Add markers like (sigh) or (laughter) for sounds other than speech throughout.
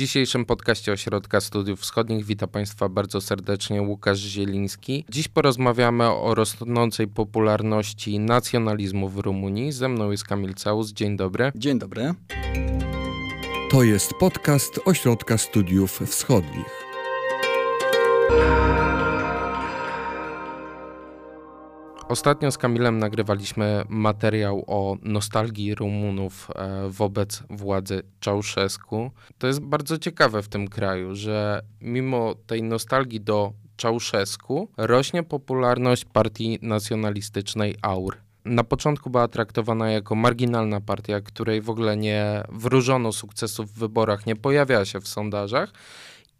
dzisiejszym podcaście Ośrodka Studiów Wschodnich witam Państwa bardzo serdecznie Łukasz Zieliński. Dziś porozmawiamy o rosnącej popularności nacjonalizmu w Rumunii. Ze mną jest Kamil Caus. Dzień dobry. Dzień dobry. To jest podcast Ośrodka Studiów Wschodnich. Ostatnio z Kamilem nagrywaliśmy materiał o nostalgii Rumunów e, wobec władzy Czałszewsku. To jest bardzo ciekawe w tym kraju, że mimo tej nostalgii do Czałszewsku rośnie popularność partii nacjonalistycznej AUR. Na początku była traktowana jako marginalna partia, której w ogóle nie wróżono sukcesów w wyborach, nie pojawiała się w sondażach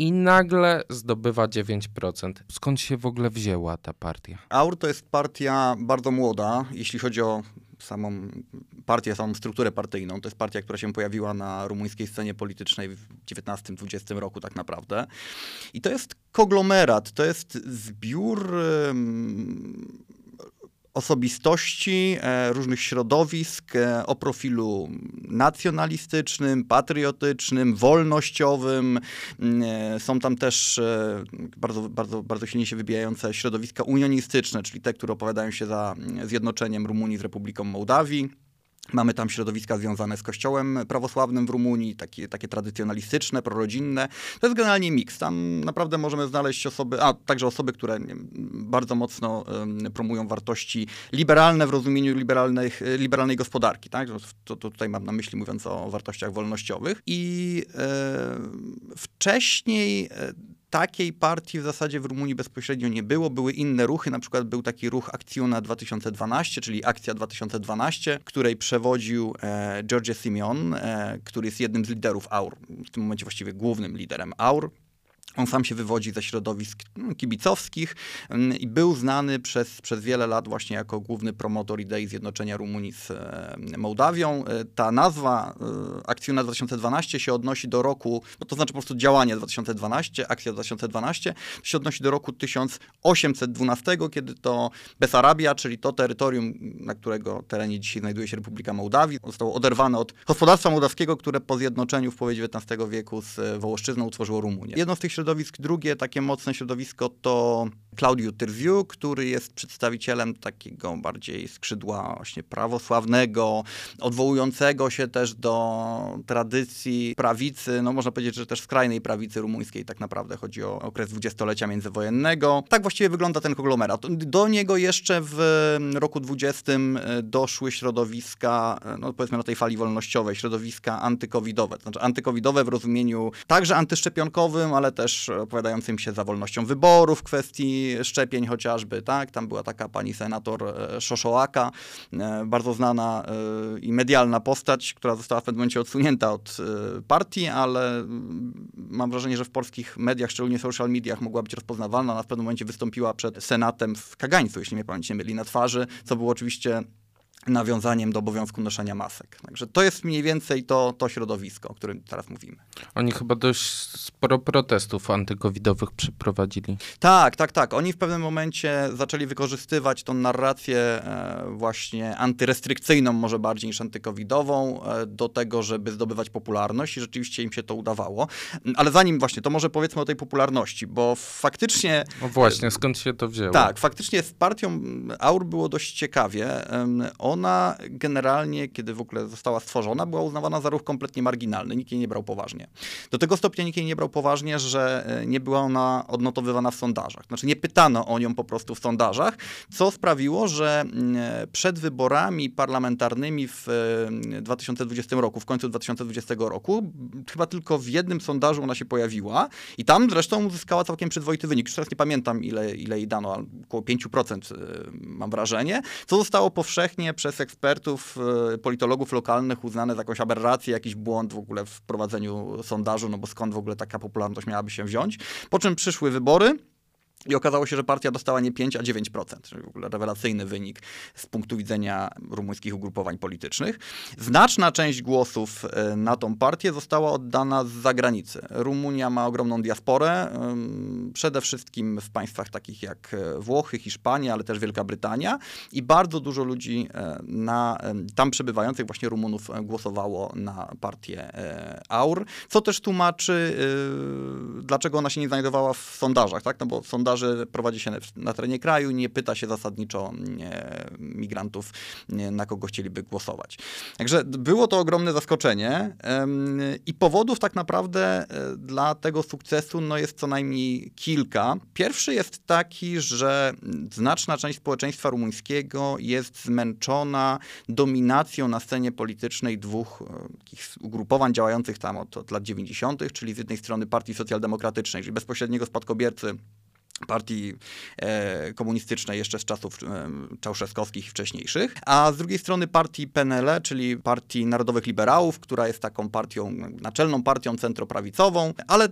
i nagle zdobywa 9%. Skąd się w ogóle wzięła ta partia? AUR to jest partia bardzo młoda, jeśli chodzi o samą partię, samą strukturę partyjną. To jest partia, która się pojawiła na rumuńskiej scenie politycznej w XIX-XX roku tak naprawdę. I to jest konglomerat, to jest zbiór osobistości, e, różnych środowisk e, o profilu nacjonalistycznym, patriotycznym, wolnościowym. Mm, e, są tam też bardzo, bardzo, bardzo silnie się wybijające środowiska unionistyczne, czyli te, które opowiadają się za mm, zjednoczeniem Rumunii z Republiką Mołdawii. Mamy tam środowiska związane z kościołem prawosławnym w Rumunii, takie, takie tradycjonalistyczne, prorodzinne. To jest generalnie miks. Tam naprawdę możemy znaleźć osoby, a także osoby, które bardzo mocno promują wartości liberalne w rozumieniu liberalnej, liberalnej gospodarki. Tak? To, to, tutaj mam na myśli mówiąc o wartościach wolnościowych. I wcześniej e, takiej partii w zasadzie w Rumunii bezpośrednio nie było. Były inne ruchy, na przykład był taki ruch Akcjona 2012, czyli Akcja 2012, której przewodził e, George Simeon, e, który jest jednym z liderów AUR, w tym momencie właściwie głównym liderem AUR. On sam się wywodzi ze środowisk no, kibicowskich mm, i był znany przez, przez wiele lat właśnie jako główny promotor idei zjednoczenia Rumunii z e, Mołdawią. E, ta nazwa e, Akcjona 2012 się odnosi do roku, no to znaczy po prostu działanie 2012, akcja 2012, się odnosi do roku 1812, kiedy to Besarabia, czyli to terytorium, na którego terenie dzisiaj znajduje się Republika Mołdawii, zostało oderwane od gospodarstwa mołdawskiego, które po zjednoczeniu w połowie XIX wieku z Wołoszczyzną utworzyło Rumunię. Jedno z tych środowisk. Drugie takie mocne środowisko to Claudio Tyrziu, który jest przedstawicielem takiego bardziej skrzydła właśnie prawosławnego, odwołującego się też do tradycji prawicy, no można powiedzieć, że też skrajnej prawicy rumuńskiej tak naprawdę. Chodzi o okres dwudziestolecia międzywojennego. Tak właściwie wygląda ten konglomerat. Do niego jeszcze w roku 20 e, doszły środowiska, e, no powiedzmy na tej fali wolnościowej, środowiska antykowidowe. To znaczy antykowidowe w rozumieniu także antyszczepionkowym, ale też opowiadającym się za wolnością wyborów, kwestii szczepień chociażby, tak? Tam była taka pani senator e, Szoszołaka, e, bardzo znana e, i medialna postać, która została w pewnym momencie odsunięta od partii, ale mm, mam wrażenie, że w polskich mediach, szczególnie social mediach, mogła być rozpoznawalna. Ona w pewnym momencie wystąpiła przed Senatem w Kagańcu, jeśli mnie pamięć nie myli, na twarzy, co było oczywiście nawiązaniem do obowiązku noszenia masek. Także to jest mniej więcej to, to środowisko, o którym teraz mówimy. Oni chyba dość sporo protestów antykowidowych przeprowadzili. Tak, tak, tak. Oni w pewnym momencie zaczęli wykorzystywać tą narrację e, właśnie antyrestrykcyjną, może bardziej niż antykowidową, e, do tego, żeby zdobywać popularność i rzeczywiście im się to udawało. Ale zanim właśnie, to może powiedzmy o tej popularności, bo faktycznie... No właśnie, skąd się to wzięło? Tak, faktycznie z partią AUR było dość ciekawie ona generalnie, kiedy w ogóle została stworzona, była uznawana za ruch kompletnie marginalny. Nikt jej nie brał poważnie. Do tego stopnia nikt jej nie brał poważnie, że e, nie była ona odnotowywana w sondażach. Znaczy nie pytano o nią po prostu w sondażach, co sprawiło, że mm, e, przed wyborami parlamentarnymi w 2020 e, roku, w końcu 2020 roku, chyba tylko w jednym sondażu ona się pojawiła i tam zresztą uzyskała całkiem przyzwoity wynik. Już teraz nie pamiętam, ile, ile jej dano, około 5% mam wrażenie, co zostało powszechnie przez ekspertów, e, politologów lokalnych uznane za jakąś aberrację, jakiś błąd w ogóle w prowadzeniu sondażu, no bo skąd w ogóle taka popularność miałaby się wziąć. Po czym przyszły wybory. I okazało się, że partia dostała nie 5, a 9%, czyli w ogóle rewelacyjny wynik z punktu widzenia rumuńskich ugrupowań politycznych. Znaczna część głosów e, na tą partię została oddana z zagranicy. Rumunia ma ogromną diasporę, przede wszystkim w państwach takich jak e, Włochy, Hiszpania, ale też Wielka Brytania i bardzo dużo ludzi e, na, tam przebywających, właśnie Rumunów, głosowało na partię AUR, co też tłumaczy, dlaczego ona się nie znajdowała w sondażach, tak? no bo sondaże sondaży prowadzi się na terenie kraju, nie pyta się zasadniczo migrantów, na kogo chcieliby głosować. Także było to ogromne zaskoczenie i powodów tak naprawdę e, dla tego sukcesu no jest co najmniej kilka. Pierwszy jest taki, że znaczna część społeczeństwa rumuńskiego jest zmęczona dominacją na scenie politycznej dwóch e, takich ugrupowań działających tam od, od lat 90., czyli z jednej strony Partii Socjaldemokratycznej, czyli bezpośredniego spadkobiercy partii e, komunistycznej jeszcze z czasów e, czałszewskowskich i wcześniejszych, a z drugiej strony partii PNL, czyli Partii Narodowych Liberałów, która jest taką partią, naczelną partią centroprawicową, ale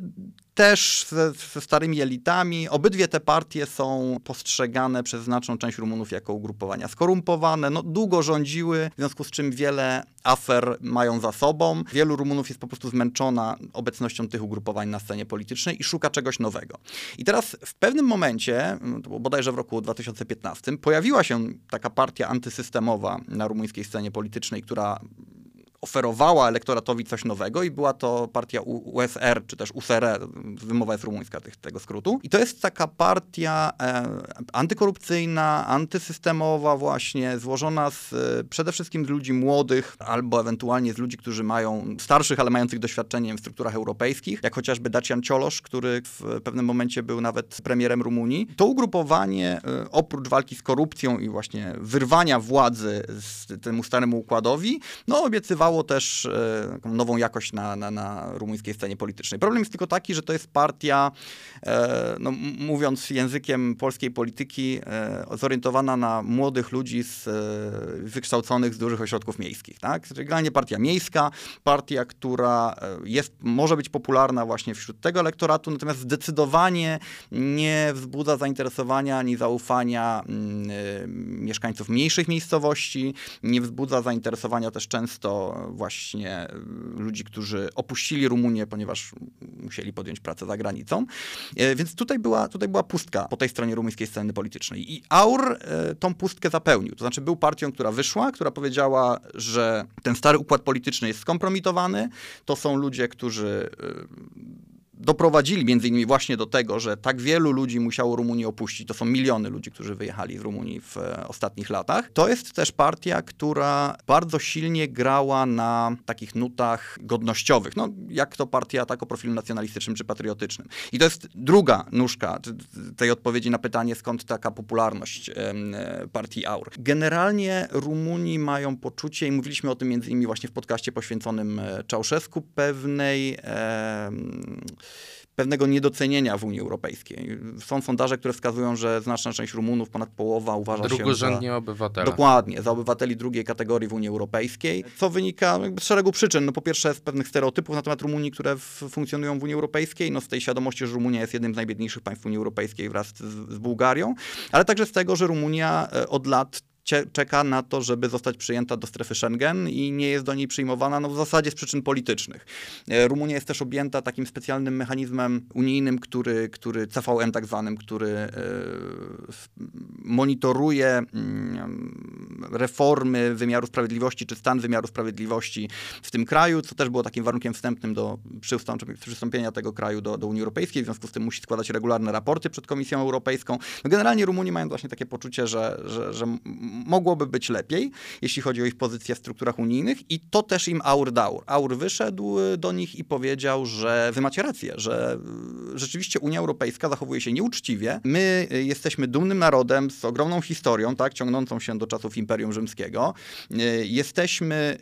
też ze, ze, starymi elitami. Obydwie te partie są postrzegane przez znaczną część Rumunów jako ugrupowania skorumpowane. No, długo rządziły, w związku z czym wiele afer mają za sobą. Wielu Rumunów jest po prostu zmęczona obecnością tych ugrupowań na scenie politycznej i szuka czegoś nowego. I teraz w pewnym momencie, to było bodajże w roku 2015, pojawiła się taka partia antysystemowa na rumuńskiej scenie politycznej, która oferowała elektoratowi coś nowego i była to partia USR, czy też USR, wymowa jest rumuńska tych, tego skrótu. I to jest taka partia e, antykorupcyjna, antysystemowa właśnie, złożona z, e, przede wszystkim z ludzi młodych, albo ewentualnie z ludzi, którzy mają starszych, ale mających doświadczenie w strukturach europejskich, jak chociażby Dacian Ciolosz, który w pewnym momencie był nawet premierem Rumunii. To ugrupowanie, e, oprócz walki z korupcją i właśnie wyrwania władzy z temu staremu układowi, no obiecywało dawało też e, nową jakość na, na, na rumuńskiej scenie politycznej. Problem jest tylko taki, że to jest partia, e, no, mówiąc językiem polskiej polityki, e, zorientowana na młodych ludzi z, wykształconych z dużych ośrodków miejskich. Tak? Generalnie partia miejska, partia, która jest, może być popularna właśnie wśród tego elektoratu, natomiast zdecydowanie nie wzbudza zainteresowania ani zaufania mm, mieszkańców mniejszych miejscowości, nie wzbudza zainteresowania też często właśnie y, ludzi, którzy opuścili Rumunię, ponieważ musieli podjąć pracę za granicą. E, więc tutaj była, tutaj była pustka po tej stronie rumuńskiej sceny politycznej. I Aur e, tą pustkę zapełnił. To znaczy był partią, która wyszła, która powiedziała, że ten stary układ polityczny jest skompromitowany. To są ludzie, którzy y, doprowadzili między innymi właśnie do tego, że tak wielu ludzi musiało Rumunię opuścić, to są miliony ludzi, którzy wyjechali z Rumunii w e, ostatnich latach. To jest też partia, która bardzo silnie grała na takich nutach godnościowych, no jak to partia tak o profilu nacjonalistycznym czy patriotycznym. I to jest druga nóżka tej odpowiedzi na pytanie, skąd taka popularność e, partii AUR. Generalnie Rumuni mają poczucie, i mówiliśmy o tym między innymi właśnie w podcaście poświęconym e, Czałszewsku, pewnej pewnego niedocenienia w Unii Europejskiej. Są sondaże, które wskazują, że znaczna część Rumunów, ponad połowa uważa się za... obywatele. Dokładnie, za obywateli drugiej kategorii w Unii Europejskiej, co wynika z szeregu przyczyn. No, po pierwsze z pewnych stereotypów na temat Rumunii, które funkcjonują w Unii Europejskiej, no, z tej świadomości, że Rumunia jest jednym z najbiedniejszych państw Unii Europejskiej wraz z, z Bułgarią, ale także z tego, że Rumunia e, od lat czeka na to, żeby zostać przyjęta do strefy Schengen i nie jest do niej przyjmowana no, w zasadzie z przyczyn politycznych. E, Rumunia jest też objęta takim specjalnym mechanizmem unijnym, który, który CVM tak zwanym, który e, monitoruje mm, reformy wymiaru sprawiedliwości, czy stan wymiaru sprawiedliwości w tym kraju, co też było takim warunkiem wstępnym do przystąpienia tego kraju do, do Unii Europejskiej, w związku z tym musi składać regularne raporty przed Komisją Europejską. No generalnie Rumuni mają właśnie takie poczucie, że, że, że mogłoby być lepiej, jeśli chodzi o ich pozycję w strukturach unijnych i to też im Aur dał. Aur wyszedł y, do nich i powiedział, że wy macie rację, że y, rzeczywiście Unia Europejska zachowuje się nieuczciwie. My y, jesteśmy dumnym narodem z ogromną historią, tak, ciągnącą się do czasów Imperium Rzymskiego. Jesteśmy,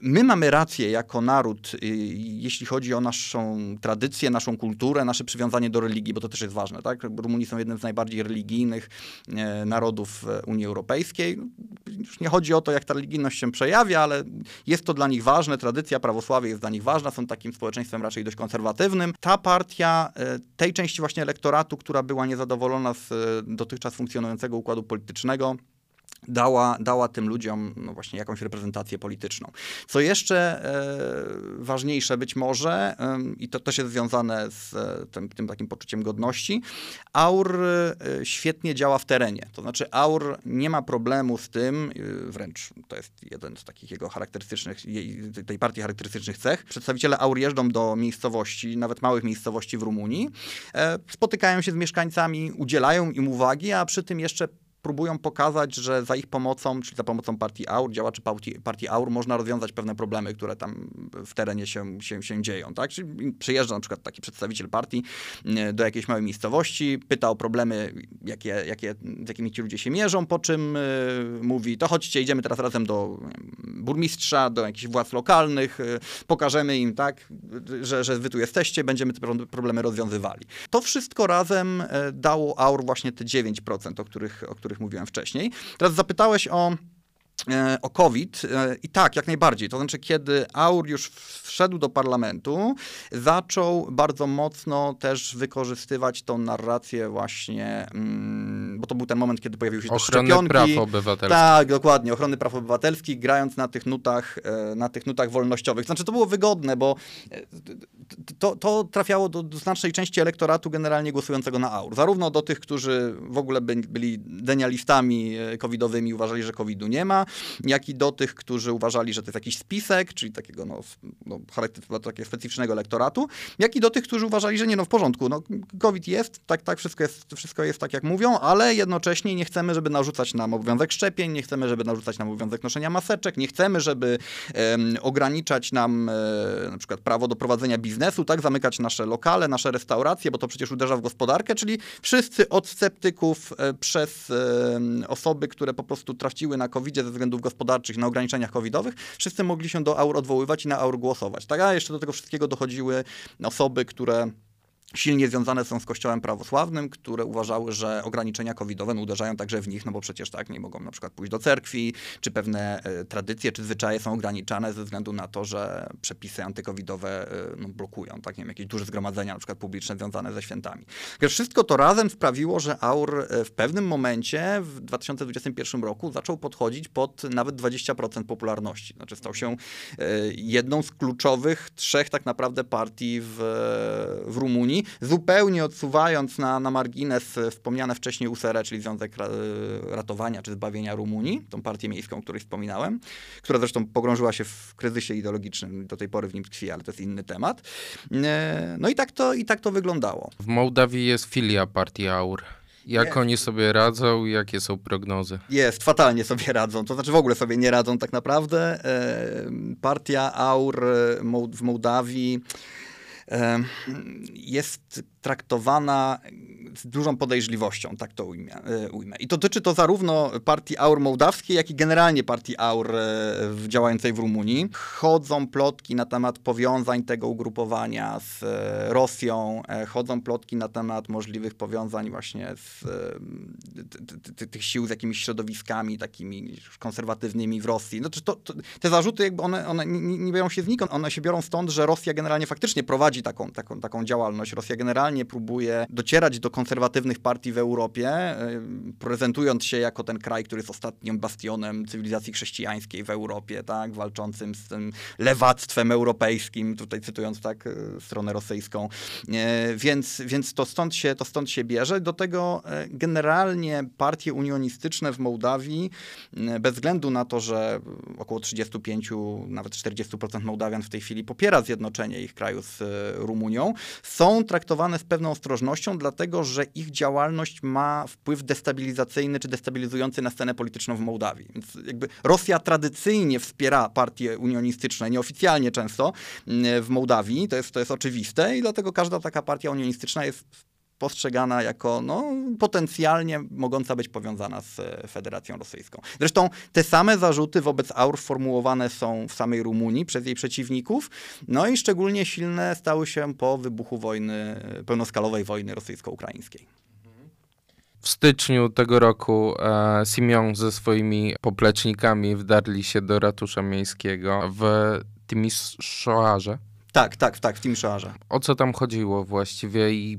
my mamy rację jako naród, jeśli chodzi o naszą tradycję, naszą kulturę, nasze przywiązanie do religii, bo to też jest ważne, tak? Rumuni są jednym z najbardziej religijnych narodów Unii Unii Europejskiej. Już nie chodzi o to, jak ta religijność się przejawia, ale jest to dla nich ważne, tradycja, prawosławie jest dla nich ważna, są takim społeczeństwem raczej dość konserwatywnym. Ta partia, e, tej części właśnie elektoratu, która była niezadowolona z dotychczas funkcjonującego układu politycznego, dała, dała tym ludziom no właśnie jakąś reprezentację polityczną. Co jeszcze e, ważniejsze być może, e, i to też jest związane z e, tym, tym, takim poczuciem godności, AUR e, świetnie działa w terenie. To znaczy AUR nie ma problemu z tym, e, wręcz to jest jeden z takich jego charakterystycznych, tej partii charakterystycznych cech. Przedstawiciele AUR jeżdżą do miejscowości, nawet małych miejscowości w Rumunii, e, spotykają się z mieszkańcami, udzielają im uwagi, a przy tym jeszcze próbują pokazać, że za ich pomocą, czyli za pomocą partii AUR, działaczy partii, AUR, można rozwiązać pewne problemy, które tam w terenie się, się, się dzieją. Tak? Czyli przyjeżdża na przykład taki przedstawiciel partii e, do jakiejś małej miejscowości, pyta o problemy, jakie, jakie, z jakimi ci ludzie się mierzą, po czym y, mówi, to chodźcie, idziemy teraz razem do burmistrza, do jakichś władz lokalnych, y, pokażemy im, tak, że, że wy tu jesteście, będziemy te problemy rozwiązywali. To wszystko razem dało AUR właśnie te 9%, o których, o których których mówiłem wcześniej. Teraz zapytałeś o o COVID e, i tak, jak najbardziej. To znaczy, kiedy Aur już wszedł do parlamentu, zaczął bardzo mocno też wykorzystywać tą narrację właśnie, mm, bo to był ten moment, kiedy pojawił się ochrony szczepionki. praw obywatelskich. Tak, dokładnie, ochrony praw obywatelskich, grając na tych nutach, e, na tych nutach wolnościowych. Znaczy, to było wygodne, bo to, to trafiało do, do znacznej części elektoratu generalnie głosującego na Aur. Zarówno do tych, którzy w ogóle byli denialistami covidowymi, uważali, że covidu nie ma, jak i do tych, którzy uważali, że to jest jakiś spisek, czyli takiego no, no, takiego specyficznego elektoratu, jak i do tych, którzy uważali, że nie, no w porządku, no COVID jest, tak, tak, wszystko jest, wszystko jest tak, jak mówią, ale jednocześnie nie chcemy, żeby narzucać nam obowiązek szczepień, nie chcemy, żeby narzucać nam obowiązek noszenia maseczek, nie chcemy, żeby ograniczać nam e, na przykład prawo do prowadzenia biznesu, tak, zamykać nasze lokale, nasze restauracje, bo to przecież uderza w gospodarkę, czyli wszyscy od sceptyków e, przez e, osoby, które po prostu traciły na COVID ze względów gospodarczych, na ograniczeniach covidowych, wszyscy mogli się do aur odwoływać i na aur głosować. Tak? A jeszcze do tego wszystkiego dochodziły osoby, które silnie związane są z kościołem prawosławnym, które uważały, że ograniczenia covidowe no, uderzają także w nich, no bo przecież tak, nie mogą na przykład pójść do cerkwi, czy pewne e, tradycje, czy zwyczaje są ograniczane ze względu na to, że przepisy antykowidowe e, no, blokują, tak, nie wiem, jakieś duże zgromadzenia na przykład publiczne związane ze świętami. Wszystko to razem sprawiło, że AUR e, w pewnym momencie w 2021 roku zaczął podchodzić pod nawet 20% popularności. Znaczy stał się e, jedną z kluczowych trzech tak naprawdę partii w, w Rumunii, zupełnie odsuwając na, na margines wspomniane wcześniej USR, czyli Związek Ratowania czy Zbawienia Rumunii, tą partię miejską, o której wspominałem, która zresztą pogrążyła się w kryzysie ideologicznym, do tej pory w nim tkwi, ale to jest inny temat. E, no i tak to, i tak to wyglądało. W Mołdawii jest filia partii AUR. Jak jest. oni sobie radzą? Jakie są prognozy? Jest, fatalnie sobie radzą. To znaczy w ogóle sobie nie radzą tak naprawdę. E, partia AUR w Mołdawii jest traktowana z dużą podejrzliwością, tak to ujmę. E, ujmę. I dotyczy to zarówno partii AUR mołdawskiej, jak i generalnie partii AUR e, działającej w Rumunii. Chodzą plotki na temat powiązań tego ugrupowania z e, Rosją, chodzą plotki na temat możliwych powiązań właśnie z tych sił z jakimiś środowiskami takimi konserwatywnymi w Rosji. No, to, to, te zarzuty jakby one, one nie, nie biorą się znikąd, one się biorą stąd, że Rosja generalnie faktycznie prowadzi taką, taką, taką działalność. Rosja generalnie próbuje docierać do konserwatywnych partii w Europie, e, prezentując się jako ten kraj, który jest ostatnim bastionem cywilizacji chrześcijańskiej w Europie, tak, walczącym z tym lewactwem europejskim, tutaj cytując tak e, stronę rosyjską. E, więc, więc to, stąd się, to stąd się bierze. Do tego generalnie partie unionistyczne w Mołdawii, bez względu na to, że około 35, nawet 40% Mołdawian w tej chwili popiera zjednoczenie ich kraju z Rumunią, są traktowane z pewną ostrożnością, dlatego że ich działalność ma wpływ destabilizacyjny czy destabilizujący na scenę polityczną w Mołdawii. Więc jakby Rosja tradycyjnie wspiera partie unionistyczne, nieoficjalnie często mm, w Mołdawii, to jest, to jest oczywiste i dlatego każda taka partia unionistyczna jest postrzegana jako no, potencjalnie mogąca być powiązana z e, Federacją Rosyjską. Zresztą te same zarzuty wobec AUR formułowane są w samej Rumunii przez jej przeciwników, no i szczególnie silne stały się po wybuchu wojny, pełnoskalowej wojny rosyjsko-ukraińskiej. w styczniu tego roku e, Simeon ze swoimi poplecznikami wdarli się do ratusza miejskiego w Timisoarze. Tak, tak, tak, w Timisoarze. O co tam chodziło właściwie i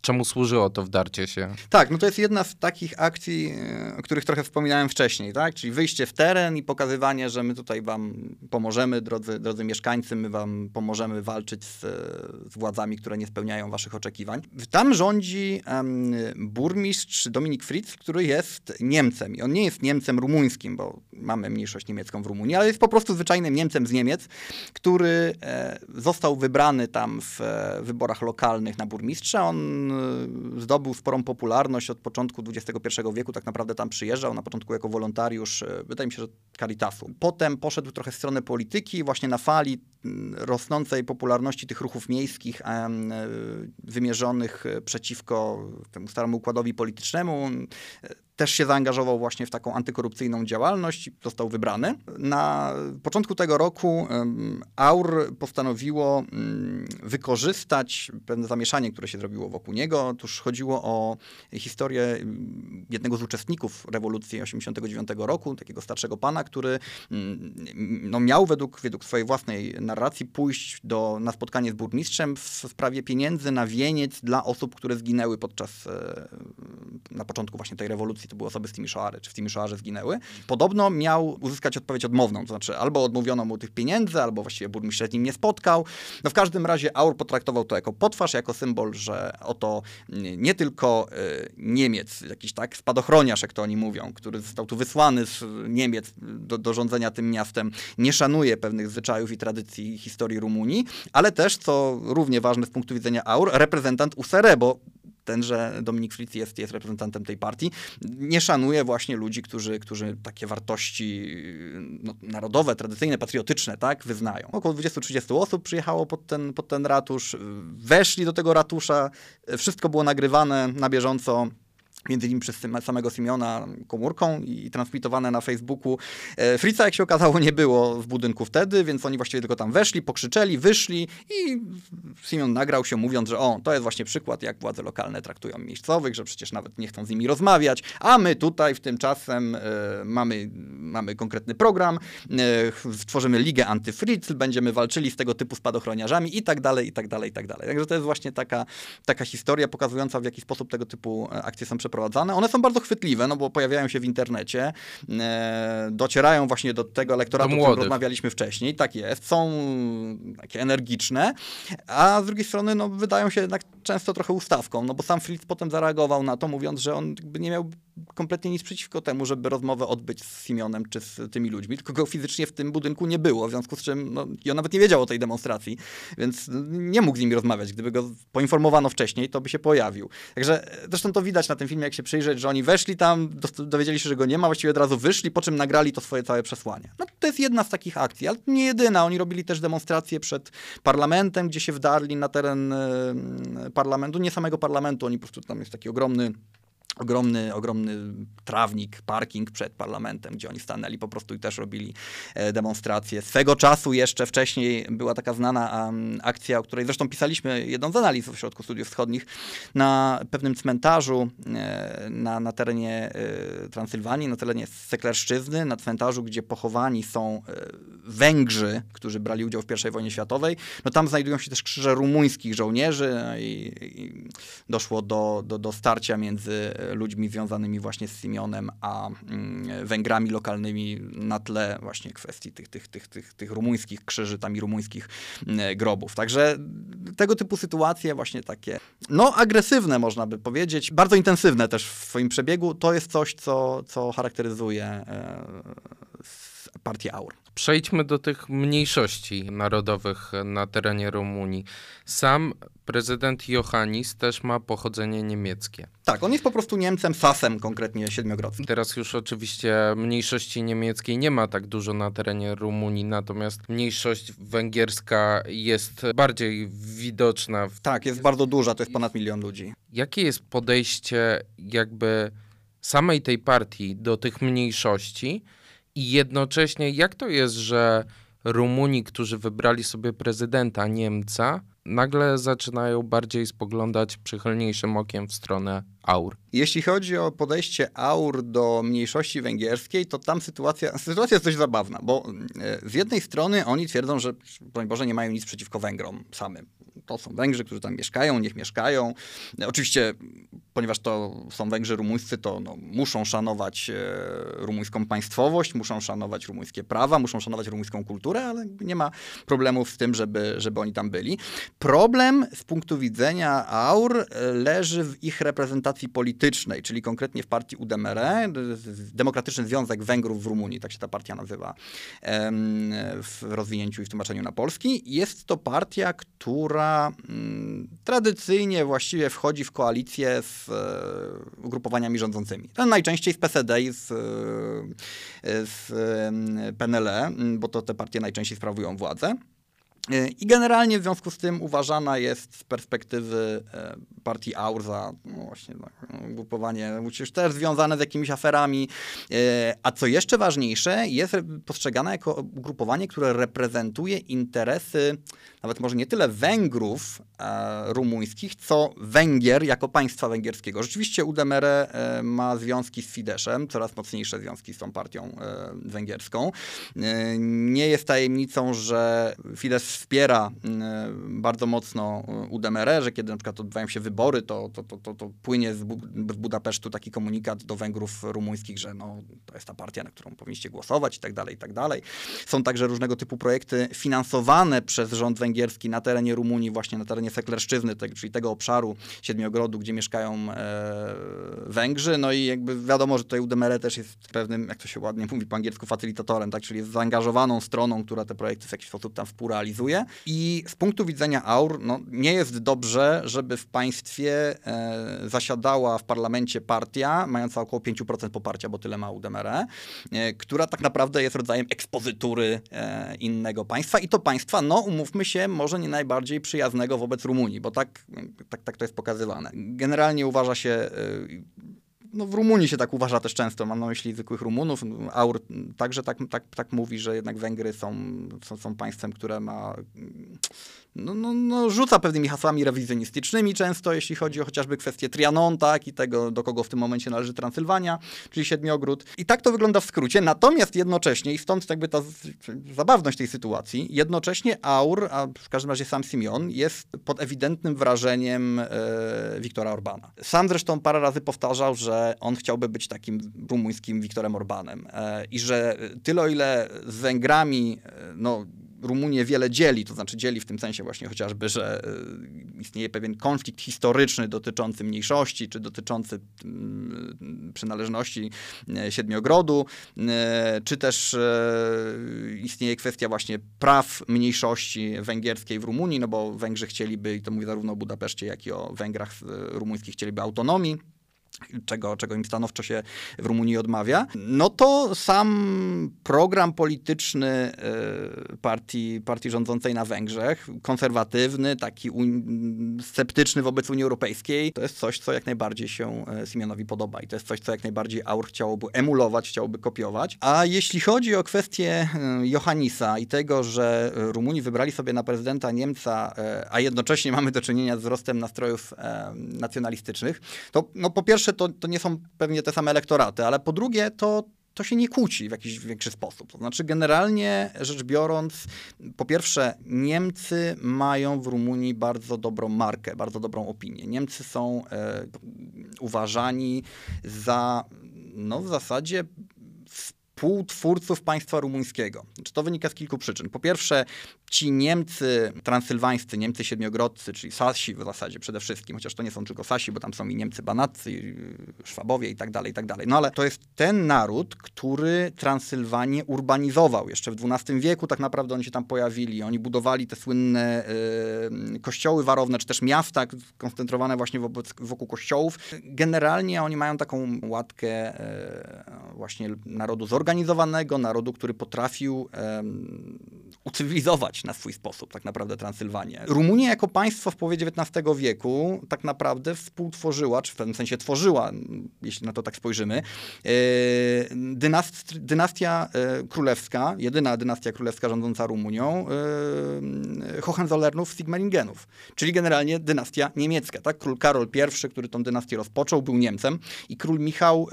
czemu służyło to wdarcie się? Tak, no to jest jedna z takich akcji, e, o których trochę wspominałem wcześniej, tak? Czyli wyjście w teren i pokazywanie, że my tutaj wam pomożemy, drodzy, drodzy mieszkańcy, my wam pomożemy walczyć z, z władzami, które nie spełniają waszych oczekiwań. Tam rządzi um, burmistrz Dominik Fritz, który jest Niemcem. I on nie jest Niemcem rumuńskim, bo mamy mniejszość niemiecką w Rumunii, ale jest po prostu zwyczajnym Niemcem z Niemiec, który e, został wybrany tam w e, wyborach lokalnych na burmistrza. On Y, zdobył sporą popularność od początku XXI wieku, tak naprawdę tam przyjeżdżał, na początku jako wolontariusz, y, wydaje mi się, że Caritasu. Potem poszedł trochę w stronę polityki, właśnie na fali mm, rosnącej popularności tych ruchów miejskich y, wymierzonych przeciwko temu staremu układowi politycznemu też się zaangażował właśnie w taką antykorupcyjną działalność, został wybrany. Na początku tego roku AUR postanowiło mm, wykorzystać pewne zamieszanie, które się zrobiło wokół niego. Otóż chodziło o historię mm, jednego z uczestników rewolucji 89 roku, takiego starszego pana, który mm, no, miał według, według swojej własnej narracji pójść do, na spotkanie z burmistrzem w sprawie pieniędzy na wieniec dla osób, które zginęły podczas e, na początku właśnie tej rewolucji to były osoby z Timisoary, czy w Timisoarze zginęły. Podobno miał uzyskać odpowiedź odmowną, to znaczy albo odmówiono mu tych pieniędzy, albo właściwie burmistrz z nim nie spotkał. No w każdym razie Aur potraktował to jako potwarz, jako symbol, że oto nie tylko y, Niemiec, jakiś tak spadochroniarz, jak to oni mówią, który został tu wysłany z Niemiec do, do rządzenia tym miastem, nie szanuje pewnych zwyczajów i tradycji historii Rumunii, ale też, co równie ważne z punktu widzenia Aur, reprezentant USR, bo tenże Dominik Fritz jest, jest reprezentantem tej partii, nie szanuje właśnie ludzi, którzy, którzy takie wartości no, narodowe, tradycyjne, patriotyczne, tak, wyznają. Około 20-30 osób przyjechało pod ten, pod ten ratusz, weszli do tego ratusza, wszystko było nagrywane na bieżąco między innymi przez samego Simeona komórką i transmitowane na Facebooku. E, Fritza, jak się okazało, nie było w budynku wtedy, więc oni właściwie tylko tam weszli, pokrzyczeli, wyszli i Simeon nagrał się mówiąc, że o, to jest właśnie przykład, jak władze lokalne traktują miejscowych, że przecież nawet nie chcą z nimi rozmawiać, a my tutaj w tym czasem e, mamy, mamy konkretny program, e, stworzymy ligę antyfritz, będziemy walczyli z tego typu spadochroniarzami i tak dalej, i tak dalej, i tak dalej. Także to jest właśnie taka, taka historia pokazująca, w jaki sposób tego typu e, akcje są przeprowadzane przeprowadzane. One są bardzo chwytliwe, no bo pojawiają się w internecie, e, docierają właśnie do tego elektoratu, o którym rozmawialiśmy wcześniej. Tak jest, są takie energiczne, a z drugiej strony no, wydają się jednak często trochę ustawką, no bo sam Fritz potem zareagował na to, mówiąc, że on nie miał kompletnie nic przeciwko temu, żeby rozmowę odbyć z Simionem czy z tymi ludźmi, tylko go fizycznie w tym budynku nie było, w związku z czym no, i on nawet nie wiedział o tej demonstracji, więc nie mógł z nimi rozmawiać. Gdyby go poinformowano wcześniej, to by się pojawił. Także zresztą to widać na tym filmie, jak się przyjrzeć, że oni weszli tam, dowiedzieli się, że go nie ma, właściwie od razu wyszli, po czym nagrali to swoje całe przesłanie. No to jest jedna z takich akcji, ale nie jedyna. Oni robili też demonstracje przed parlamentem, gdzie się wdarli na teren parlamentu, nie samego parlamentu, oni po prostu tam jest taki ogromny ogromny, ogromny trawnik, parking przed parlamentem, gdzie oni stanęli po prostu i też robili e, demonstracje. Swego czasu jeszcze wcześniej była taka znana akcja, o której zresztą pisaliśmy jedną z analiz w Ośrodku Studiów Wschodnich, na pewnym cmentarzu e, na, na terenie e, Transylwanii, na terenie Seklerszczyzny, na cmentarzu, gdzie pochowani są Węgrzy, którzy brali udział w I wojnie światowej. No tam znajdują się też krzyże rumuńskich żołnierzy i, i doszło do, do, do starcia między ludźmi związanymi właśnie z Simeonem, a mm, Węgrami lokalnymi na tle właśnie kwestii tych, tych, tych, tych, tych rumuńskich krzyży, tam i rumuńskich mm, grobów. Także tego typu sytuacje właśnie takie, no agresywne można by powiedzieć, bardzo intensywne też w swoim przebiegu, to jest coś, co, co charakteryzuje e, partię AUR. Przejdźmy do tych mniejszości narodowych na terenie Rumunii. Sam prezydent Johannis też ma pochodzenie niemieckie. Tak, on jest po prostu Niemcem, Sasem konkretnie siedmiogrodzkim. Teraz już oczywiście mniejszości niemieckiej nie ma tak dużo na terenie Rumunii, natomiast mniejszość węgierska jest bardziej widoczna. Tak, jest bardzo duża, to jest ponad milion ludzi. Jakie jest podejście jakby samej tej partii do tych mniejszości i jednocześnie jak to jest, że Rumuni, którzy wybrali sobie prezydenta Niemca, nagle zaczynają bardziej spoglądać przychylniejszym okiem w stronę aur. Jeśli chodzi o podejście aur do mniejszości węgierskiej, to tam sytuacja, (laughs) sytuacja jest dość zabawna, bo e, z jednej strony oni twierdzą, że broń Boże nie mają nic przeciwko Węgrom samym. To są Węgrzy, którzy tam mieszkają, niech mieszkają. Oczywiście, ponieważ to są Węgrzy rumuńscy, to no, muszą szanować e, rumuńską państwowość, muszą szanować rumuńskie prawa, muszą szanować rumuńską kulturę, ale nie ma problemów z tym, żeby, żeby oni tam byli. Problem z punktu widzenia aur e, leży w ich reprezentacji politycznej, czyli konkretnie w partii UDMR, Demokratyczny Związek Węgrów w Rumunii, tak się ta partia nazywa w rozwinięciu i w tłumaczeniu na polski. Jest to partia, która mm, tradycyjnie właściwie wchodzi w koalicję z e, ugrupowaniami rządzącymi. najczęściej z PSD i z, e, z e, PNL, bo to te partie najczęściej sprawują władzę. I generalnie w związku z tym uważana jest z perspektywy e, partii AUR za no właśnie no, ugrupowanie już też związane z jakimiś aferami. E, a co jeszcze ważniejsze, jest postrzegane jako ugrupowanie, które reprezentuje interesy nawet może nie tyle Węgrów e, rumuńskich, co Węgier jako państwa węgierskiego. Rzeczywiście UDMR ma związki z Fideszem, coraz mocniejsze związki z tą partią węgierską. Nie jest tajemnicą, że Fidesz wspiera mm, bardzo mocno y, UDMR, że kiedy na przykład odbywają się wybory, to, to, to, to, płynie z, Budapesztu taki komunikat do Węgrów rumuńskich, że no, to jest ta partia, na którą powinniście głosować i tak dalej, i tak dalej. Są także różnego typu projekty finansowane przez rząd węgierski na terenie Rumunii, właśnie na terenie Seklerszczyzny, te, czyli tego obszaru Siedmiogrodu, gdzie mieszkają e, Węgrzy. No i jakby wiadomo, że tutaj UDMR też jest pewnym, jak to się ładnie mówi po angielsku, facylitatorem, tak? czyli jest zaangażowaną stroną, która te projekty w jakiś sposób tam współrealizuje i z punktu widzenia aur no, nie jest dobrze, żeby w państwie e, zasiadała w parlamencie partia mająca około 5% poparcia, bo tyle ma UDMR, e, która tak naprawdę jest rodzajem ekspozytury e, innego państwa i to państwa, no umówmy się, może nie najbardziej przyjaznego wobec Rumunii, bo tak, tak, tak to jest pokazywane. Generalnie uważa się e, no w Rumunii się tak uważa też często, mam na myśli zwykłych Rumunów. Aur także tak, tak, tak mówi, że jednak Węgry są, są, są państwem, które ma no, no, no, rzuca pewnymi hasłami rewizjonistycznymi często, jeśli chodzi o chociażby kwestię Trianon, tak, i tego, do kogo w tym momencie należy Transylwania, czyli Siedmiogród. I tak to wygląda w skrócie. Natomiast jednocześnie, i stąd jakby ta zabawność tej sytuacji, jednocześnie Aur, a w każdym razie sam Simeon, jest pod ewidentnym wrażeniem e, Wiktora Orbana. Sam zresztą parę razy powtarzał, że on chciałby być takim rumuńskim Wiktorem Orbanem e, i że tyle, o ile z Węgrami, e, no Rumunię wiele dzieli, to znaczy dzieli w tym sensie właśnie chociażby, że e, istnieje pewien konflikt historyczny dotyczący mniejszości, czy dotyczący mm, przynależności e, Siedmiogrodu, e, czy też istnieje kwestia właśnie praw mniejszości węgierskiej w Rumunii, no bo Węgrzy chcieliby, i to mówię zarówno o Budapeszcie, jak i o Węgrach rumuńskich, chcieliby autonomii czego, czego im stanowczo się w Rumunii odmawia, no to sam program polityczny e, partii, partii rządzącej na Węgrzech, konserwatywny, taki sceptyczny wobec Unii Europejskiej, to jest coś, co jak najbardziej się e, Simeonowi podoba i to jest coś, co jak najbardziej Aur chciałoby emulować, chciałoby kopiować. A jeśli chodzi o kwestię e, Johannisa i tego, że Rumuni wybrali sobie na prezydenta Niemca, a jednocześnie mamy do czynienia z wzrostem nastrojów nacjonalistycznych, to no, po pierwsze pierwsze, to, to nie są pewnie te same elektoraty, ale po drugie, to, to się nie kłóci w jakiś większy sposób. To znaczy, generalnie rzecz biorąc, po pierwsze, Niemcy mają w Rumunii bardzo dobrą markę, bardzo dobrą opinię. Niemcy są e, uważani za, no w zasadzie współtwórców państwa rumuńskiego. Czy to wynika z kilku przyczyn. Po pierwsze, ci Niemcy transylwańscy, Niemcy siedmiogrodcy, czyli Sasi w zasadzie przede wszystkim, chociaż to nie są tylko Sasi, bo tam są i Niemcy banatcy, Szwabowie i tak dalej, i tak dalej. No ale to jest ten naród, który Transylwanię urbanizował. Jeszcze w XII wieku tak naprawdę oni się tam pojawili. Oni budowali te słynne y, kościoły warowne, czy też miasta skoncentrowane właśnie wobec, wokół kościołów. Generalnie oni mają taką łatkę y, właśnie narodu zorganizowanego, narodu, który potrafił ucywilizować na swój sposób tak naprawdę Transylwanię. Rumunia jako państwo w połowie XIX wieku tak naprawdę współtworzyła, czy w pewnym sensie tworzyła, jeśli na to tak spojrzymy, e, dynaст, dynastia e, królewska, jedyna dynastia królewska rządząca Rumunią, e, Hohenzollernów, Sigmaringenów, czyli generalnie dynastia niemiecka. Tak? Król Karol I, który tą dynastię rozpoczął, był Niemcem i król Michał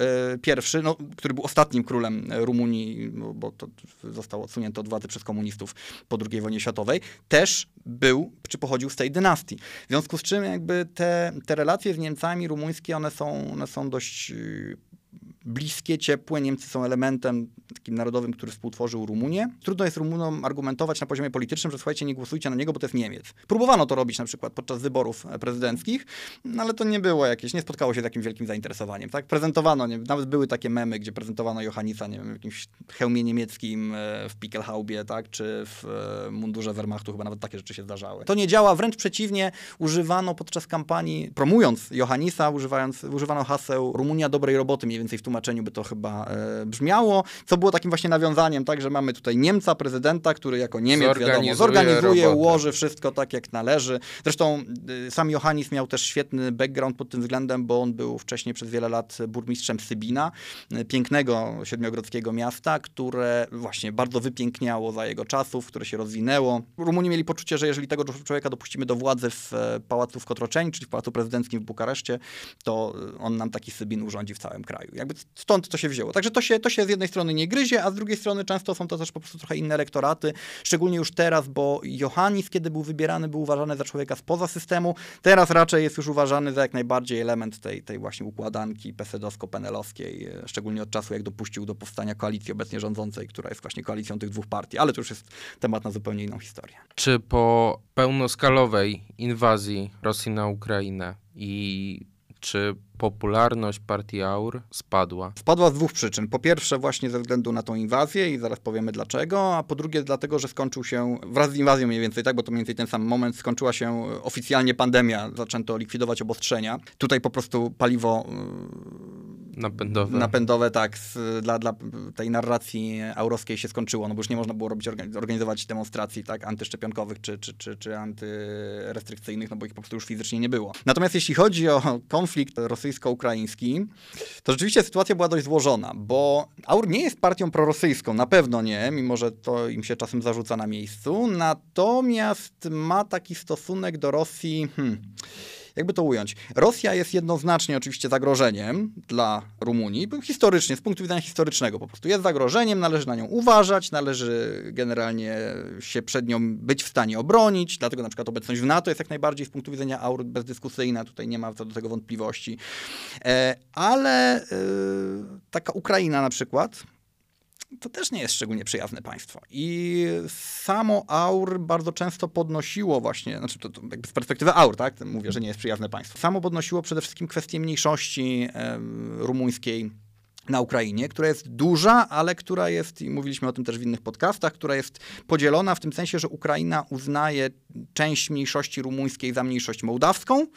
I, no, który był ostatnim królem Rumunii, bo to został odsunięty od władzy przez komunistów po II wojnie światowej, też był, czy pochodził z tej dynastii. W związku z czym jakby te, te relacje z Niemcami rumuńskie, one są, one są dość bliskie, ciepłe. Niemcy są elementem takim narodowym, który współtworzył Rumunię. Trudno jest Rumunom argumentować na poziomie politycznym, że słuchajcie, nie głosujcie na niego, bo to jest Niemiec. Próbowano to robić na przykład podczas wyborów prezydenckich, no ale to nie było jakieś, nie spotkało się z jakimś wielkim zainteresowaniem. Tak? Prezentowano, nie, nawet były takie memy, gdzie prezentowano Johannisa, nie wiem, w jakimś hełmie niemieckim e, w Pickelhaubie, tak? czy w e, mundurze Wehrmachtu, chyba nawet takie rzeczy się zdarzały. To nie działa, wręcz przeciwnie, używano podczas kampanii, promując Johannisa, używając, używano haseł Rumunia dobrej roboty, mniej więcej w tłumaczeniu by to chyba e, brzmiało, co było takim właśnie nawiązaniem, tak, że mamy tutaj Niemca, prezydenta, który jako Niemiec, zorganizuje wiadomo, zorganizuje, robotę. ułoży wszystko tak, jak należy. Zresztą y, sam Johannis miał też świetny background pod tym względem, bo on był wcześniej przez wiele lat burmistrzem Sybina, y, pięknego siedmiogrodzkiego miasta, które właśnie bardzo wypiękniało za jego czasów, które się rozwinęło. Rumuni mieli poczucie, że jeżeli tego człowieka dopuścimy do władzy w e, pałacu w Kotroczeni, czyli w pałacu prezydenckim w Bukareszcie, to on nam taki Sybin urządzi w całym kraju. Jakby stąd to się wzięło. Także to się, to się z jednej strony nie gryzie, a z drugiej strony często są to też po prostu trochę inne elektoraty, szczególnie już teraz, bo Johannis, kiedy był wybierany, był uważany za człowieka spoza systemu, teraz raczej jest już uważany za jak najbardziej element tej, tej właśnie układanki pesedowsko-penelowskiej, e, szczególnie od czasu, jak dopuścił do powstania koalicji obecnie rządzącej, która jest właśnie koalicją tych dwóch partii, ale to już jest temat na zupełnie inną historię. Czy po pełnoskalowej inwazji Rosji na Ukrainę i czy popularność partii AUR spadła? Spadła z dwóch przyczyn. Po pierwsze właśnie ze względu na tą inwazję i zaraz powiemy dlaczego, a po drugie dlatego, że skończył się wraz z inwazją mniej więcej, tak, bo to mniej więcej ten sam moment skończyła się oficjalnie pandemia, zaczęto likwidować obostrzenia. Tutaj po prostu paliwo napędowe, napędowe tak, z, dla, dla tej narracji aurowskiej się skończyło, no bo już nie można było robić, organizować demonstracji tak, antyszczepionkowych czy, czy, czy, czy antyrestrykcyjnych, no bo ich po prostu już fizycznie nie było. Natomiast jeśli chodzi o konflikt rosyjsko-ukraiński, to rzeczywiście sytuacja była dość złożona, bo AUR nie jest partią prorosyjską, na pewno nie, mimo że to im się czasem zarzuca na miejscu, natomiast ma taki stosunek do Rosji... Hmm, jakby to ująć? Rosja jest jednoznacznie oczywiście zagrożeniem dla Rumunii, historycznie, z punktu widzenia historycznego po prostu. Jest zagrożeniem, należy na nią uważać, należy generalnie się przed nią być w stanie obronić, dlatego na przykład obecność w NATO jest jak najbardziej z punktu widzenia aur bezdyskusyjna, tutaj nie ma co do tego wątpliwości. E, ale e, taka Ukraina na przykład, to też nie jest szczególnie przyjazne państwo. I samo AUR bardzo często podnosiło właśnie, znaczy to, to z perspektywy AUR, tak, mówię, że nie jest przyjazne państwo. Samo podnosiło przede wszystkim kwestię mniejszości e, rumuńskiej na Ukrainie, która jest duża, ale która jest, i mówiliśmy o tym też w innych podcastach, która jest podzielona w tym sensie, że Ukraina uznaje część mniejszości rumuńskiej za mniejszość mołdawską,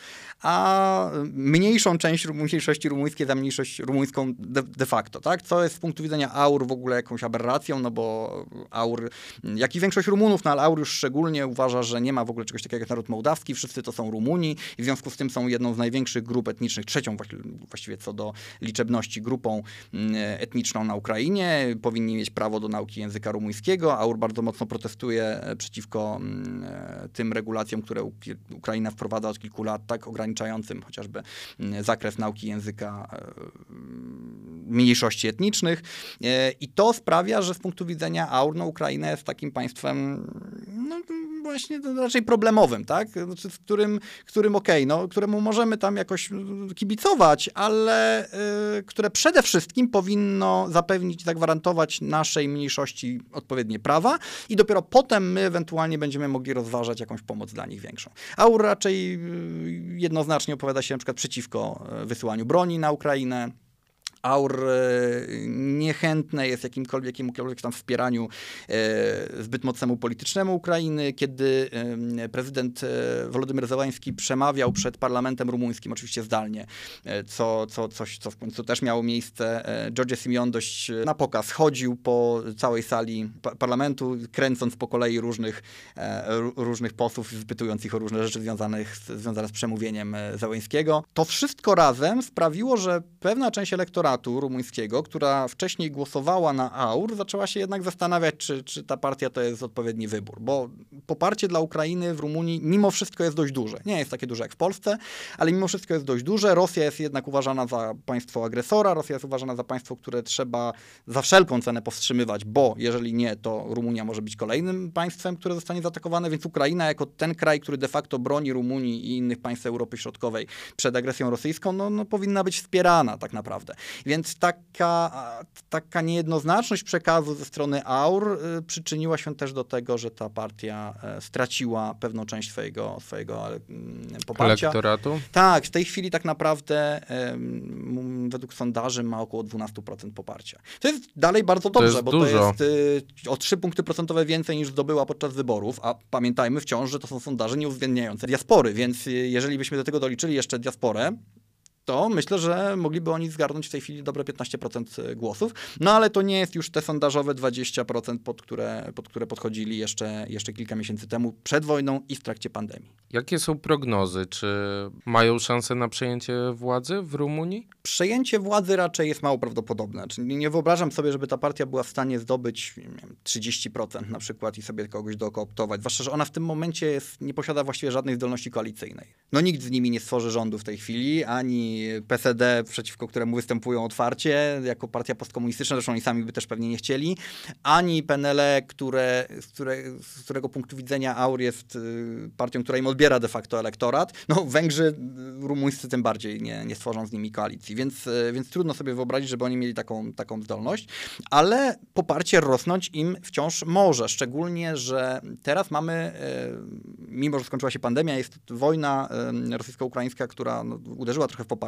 a mniejszą część mniejszości rumuńskiej za mniejszość rumuńską de, de, facto, tak? Co jest z punktu widzenia AUR w ogóle jakąś aberracją, no bo AUR, jak i większość Rumunów, no ale AUR już szczególnie uważa, że nie ma w ogóle czegoś takiego jak naród mołdawski, wszyscy to są Rumuni i w związku z tym są jedną z największych grup etnicznych, trzecią właściwie co do liczebności grupą etniczną na Ukrainie, powinni mieć prawo do nauki języka rumuńskiego. AUR bardzo mocno protestuje e, przeciwko mm, e, tym regulacjom, które Ukraina wprowadza od kilku lat, tak ograniczającym chociażby mm, zakres nauki języka e, mniejszości etnicznych. I to sprawia, że z punktu widzenia AUR no, Ukraina jest takim państwem no, właśnie raczej problemowym, tak? Znaczy, w którym, którym okej, okay, no, któremu możemy tam jakoś kibicować, ale y, które przede wszystkim powinno zapewnić, zagwarantować naszej mniejszości odpowiednie prawa i dopiero potem my ewentualnie będziemy mogli rozważać jakąś pomoc dla nich większą. AUR raczej y, jednoznacznie opowiada się na przykład przeciwko y, wysyłaniu broni na Ukrainę, AUR niechętne jest jakimkolwiek, jakimkolwiek tam wspieraniu zbyt mocnemu politycznemu Ukrainy. Kiedy prezydent Wolodymyr Zełański przemawiał przed parlamentem rumuńskim, oczywiście zdalnie, co, co, coś, co w końcu też miało miejsce, George Simeon dość na pokaz chodził po całej sali parlamentu, kręcąc po kolei różnych, różnych posłów, zapytując ich o różne rzeczy związanych, związane z przemówieniem e, Załęskiego. To wszystko razem sprawiło, że pewna część elektoratu rumuńskiego, która wcześniej głosowała na AUR, zaczęła się jednak zastanawiać, czy, czy ta partia to jest odpowiedni wybór, bo poparcie dla Ukrainy w Rumunii mimo wszystko jest dość duże. Nie jest takie duże jak w Polsce, ale mimo wszystko jest dość duże. Rosja jest jednak uważana za państwo agresora, Rosja jest uważana za państwo, które trzeba za wszelką cenę powstrzymywać, bo jeżeli nie, to Rumunia może być kolejnym państwem, które zostanie zaatakowane, więc Ukraina jako ten kraj, który de facto broni Rumunii i innych państw Europy Środkowej przed agresją rosyjską, no, no powinna być wspierana tak naprawdę. Więc taka, taka niejednoznaczność przekazu ze strony AUR y, przyczyniła się też do tego, że ta partia y, straciła pewną część swojego, swojego y, poparcia. Elektoratu? Tak, w tej chwili tak naprawdę y, według sondaży ma około 12% poparcia. To jest dalej bardzo dobrze, to bo dużo. to jest o 3 punkty procentowe więcej niż zdobyła podczas wyborów, a pamiętajmy wciąż, że to są sondaże nie uwzględniające diaspory, więc jeżeli byśmy do tego doliczyli jeszcze diasporę, to myślę, że mogliby oni zgarnąć w tej chwili dobre 15% głosów. No ale to nie jest już te sondażowe 20%, pod które, pod które podchodzili jeszcze, jeszcze kilka miesięcy temu, przed wojną i w trakcie pandemii. Jakie są prognozy? Czy mają szansę na przejęcie władzy w Rumunii? Przejęcie władzy raczej jest mało prawdopodobne. Czyli nie wyobrażam sobie, żeby ta partia była w stanie zdobyć wiem, 30% na przykład i sobie kogoś dokooptować. Zwłaszcza, że ona w tym momencie jest, nie posiada właściwie żadnej zdolności koalicyjnej. No nikt z nimi nie stworzy rządu w tej chwili, ani PSD, przeciwko któremu występują otwarcie, jako partia postkomunistyczna, zresztą oni sami by też pewnie nie chcieli, ani PNL, które, z, które, z którego punktu widzenia AUR jest y, partią, która im odbiera de facto elektorat. No Węgrzy, y, rumuńscy tym bardziej nie, nie stworzą z nimi koalicji, więc, y, więc trudno sobie wyobrazić, żeby oni mieli taką, taką zdolność, ale poparcie rosnąć im wciąż może, szczególnie, że teraz mamy, mimo że skończyła się pandemia, jest wojna rosyjsko-ukraińska, która no, uderzyła trochę w poparcie,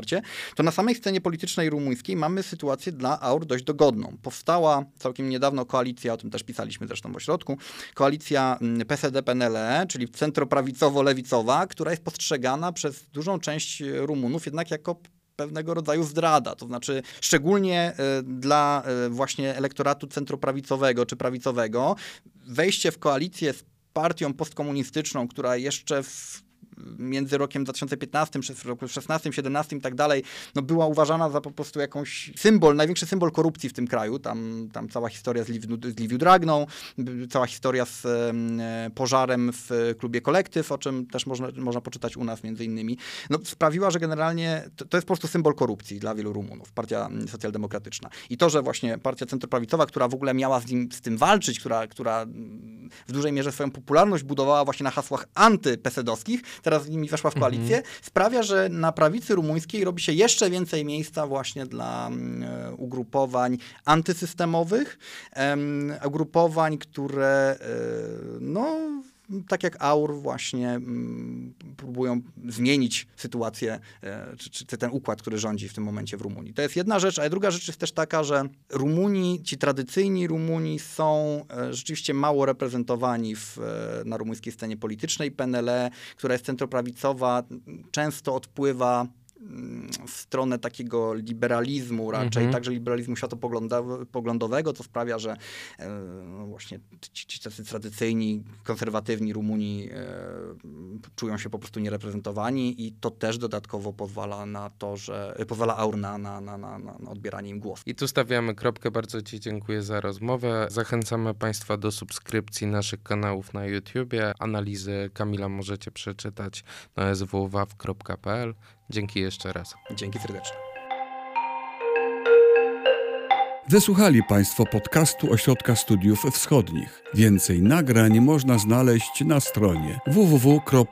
to na samej scenie politycznej rumuńskiej mamy sytuację dla AUR dość dogodną. Powstała całkiem niedawno koalicja, o tym też pisaliśmy zresztą w ośrodku, koalicja mm, PSD-PNLE, czyli centroprawicowo-lewicowa, która jest postrzegana przez dużą część Rumunów jednak jako pewnego rodzaju zdrada. To znaczy, szczególnie y, dla y, właśnie elektoratu centroprawicowego czy prawicowego, wejście w koalicję z partią postkomunistyczną, która jeszcze w między rokiem 2015, przez roku 16, 17 i tak dalej, no była uważana za po prostu jakąś symbol, największy symbol korupcji w tym kraju. Tam, tam cała historia z, Liv, z Liviu Dragną, cała historia z e, pożarem w klubie Kolektyw, o czym też można, można poczytać u nas między innymi, no, sprawiła, że generalnie to, to jest po prostu symbol korupcji dla wielu Rumunów, partia socjaldemokratyczna. I to, że właśnie partia centroprawicowa, która w ogóle miała z, nim, z tym walczyć, która, która w dużej mierze swoją popularność budowała właśnie na hasłach antypesedowskich, teraz z nimi weszła w mhm. koalicję, mhm. sprawia, że na prawicy rumuńskiej robi się jeszcze więcej miejsca właśnie dla um, ugrupowań antysystemowych, ugrupowań, które um, no tak jak AUR właśnie mm, próbują zmienić sytuację, e, czy, czy, ten układ, który rządzi w tym momencie w Rumunii. To jest jedna rzecz, a druga rzecz jest też taka, że Rumuni, ci tradycyjni Rumuni są e, rzeczywiście mało reprezentowani w, e, na rumuńskiej scenie politycznej. PNL, która jest centroprawicowa, często odpływa stronę takiego liberalizmu raczej, mhm. także liberalizmu światopoglądowego, co sprawia, że e, no właśnie ci, ci tacy tradycyjni, konserwatywni Rumuni e, czują się po prostu niereprezentowani i to też dodatkowo pozwala na to, że e, pozwala aur na, na, na, na, na odbieranie im głosu. I tu stawiamy kropkę. Bardzo Ci dziękuję za rozmowę. Zachęcamy Państwa do subskrypcji naszych kanałów na YouTubie. Analizy Kamila możecie przeczytać na swwaw.pl. Dzięki jeszcze raz. Dzięki serdecznie. Wysłuchali Państwo podcastu Ośrodka Studiów Wschodnich. Więcej nagrań można znaleźć na stronie www.osw.waw.pl.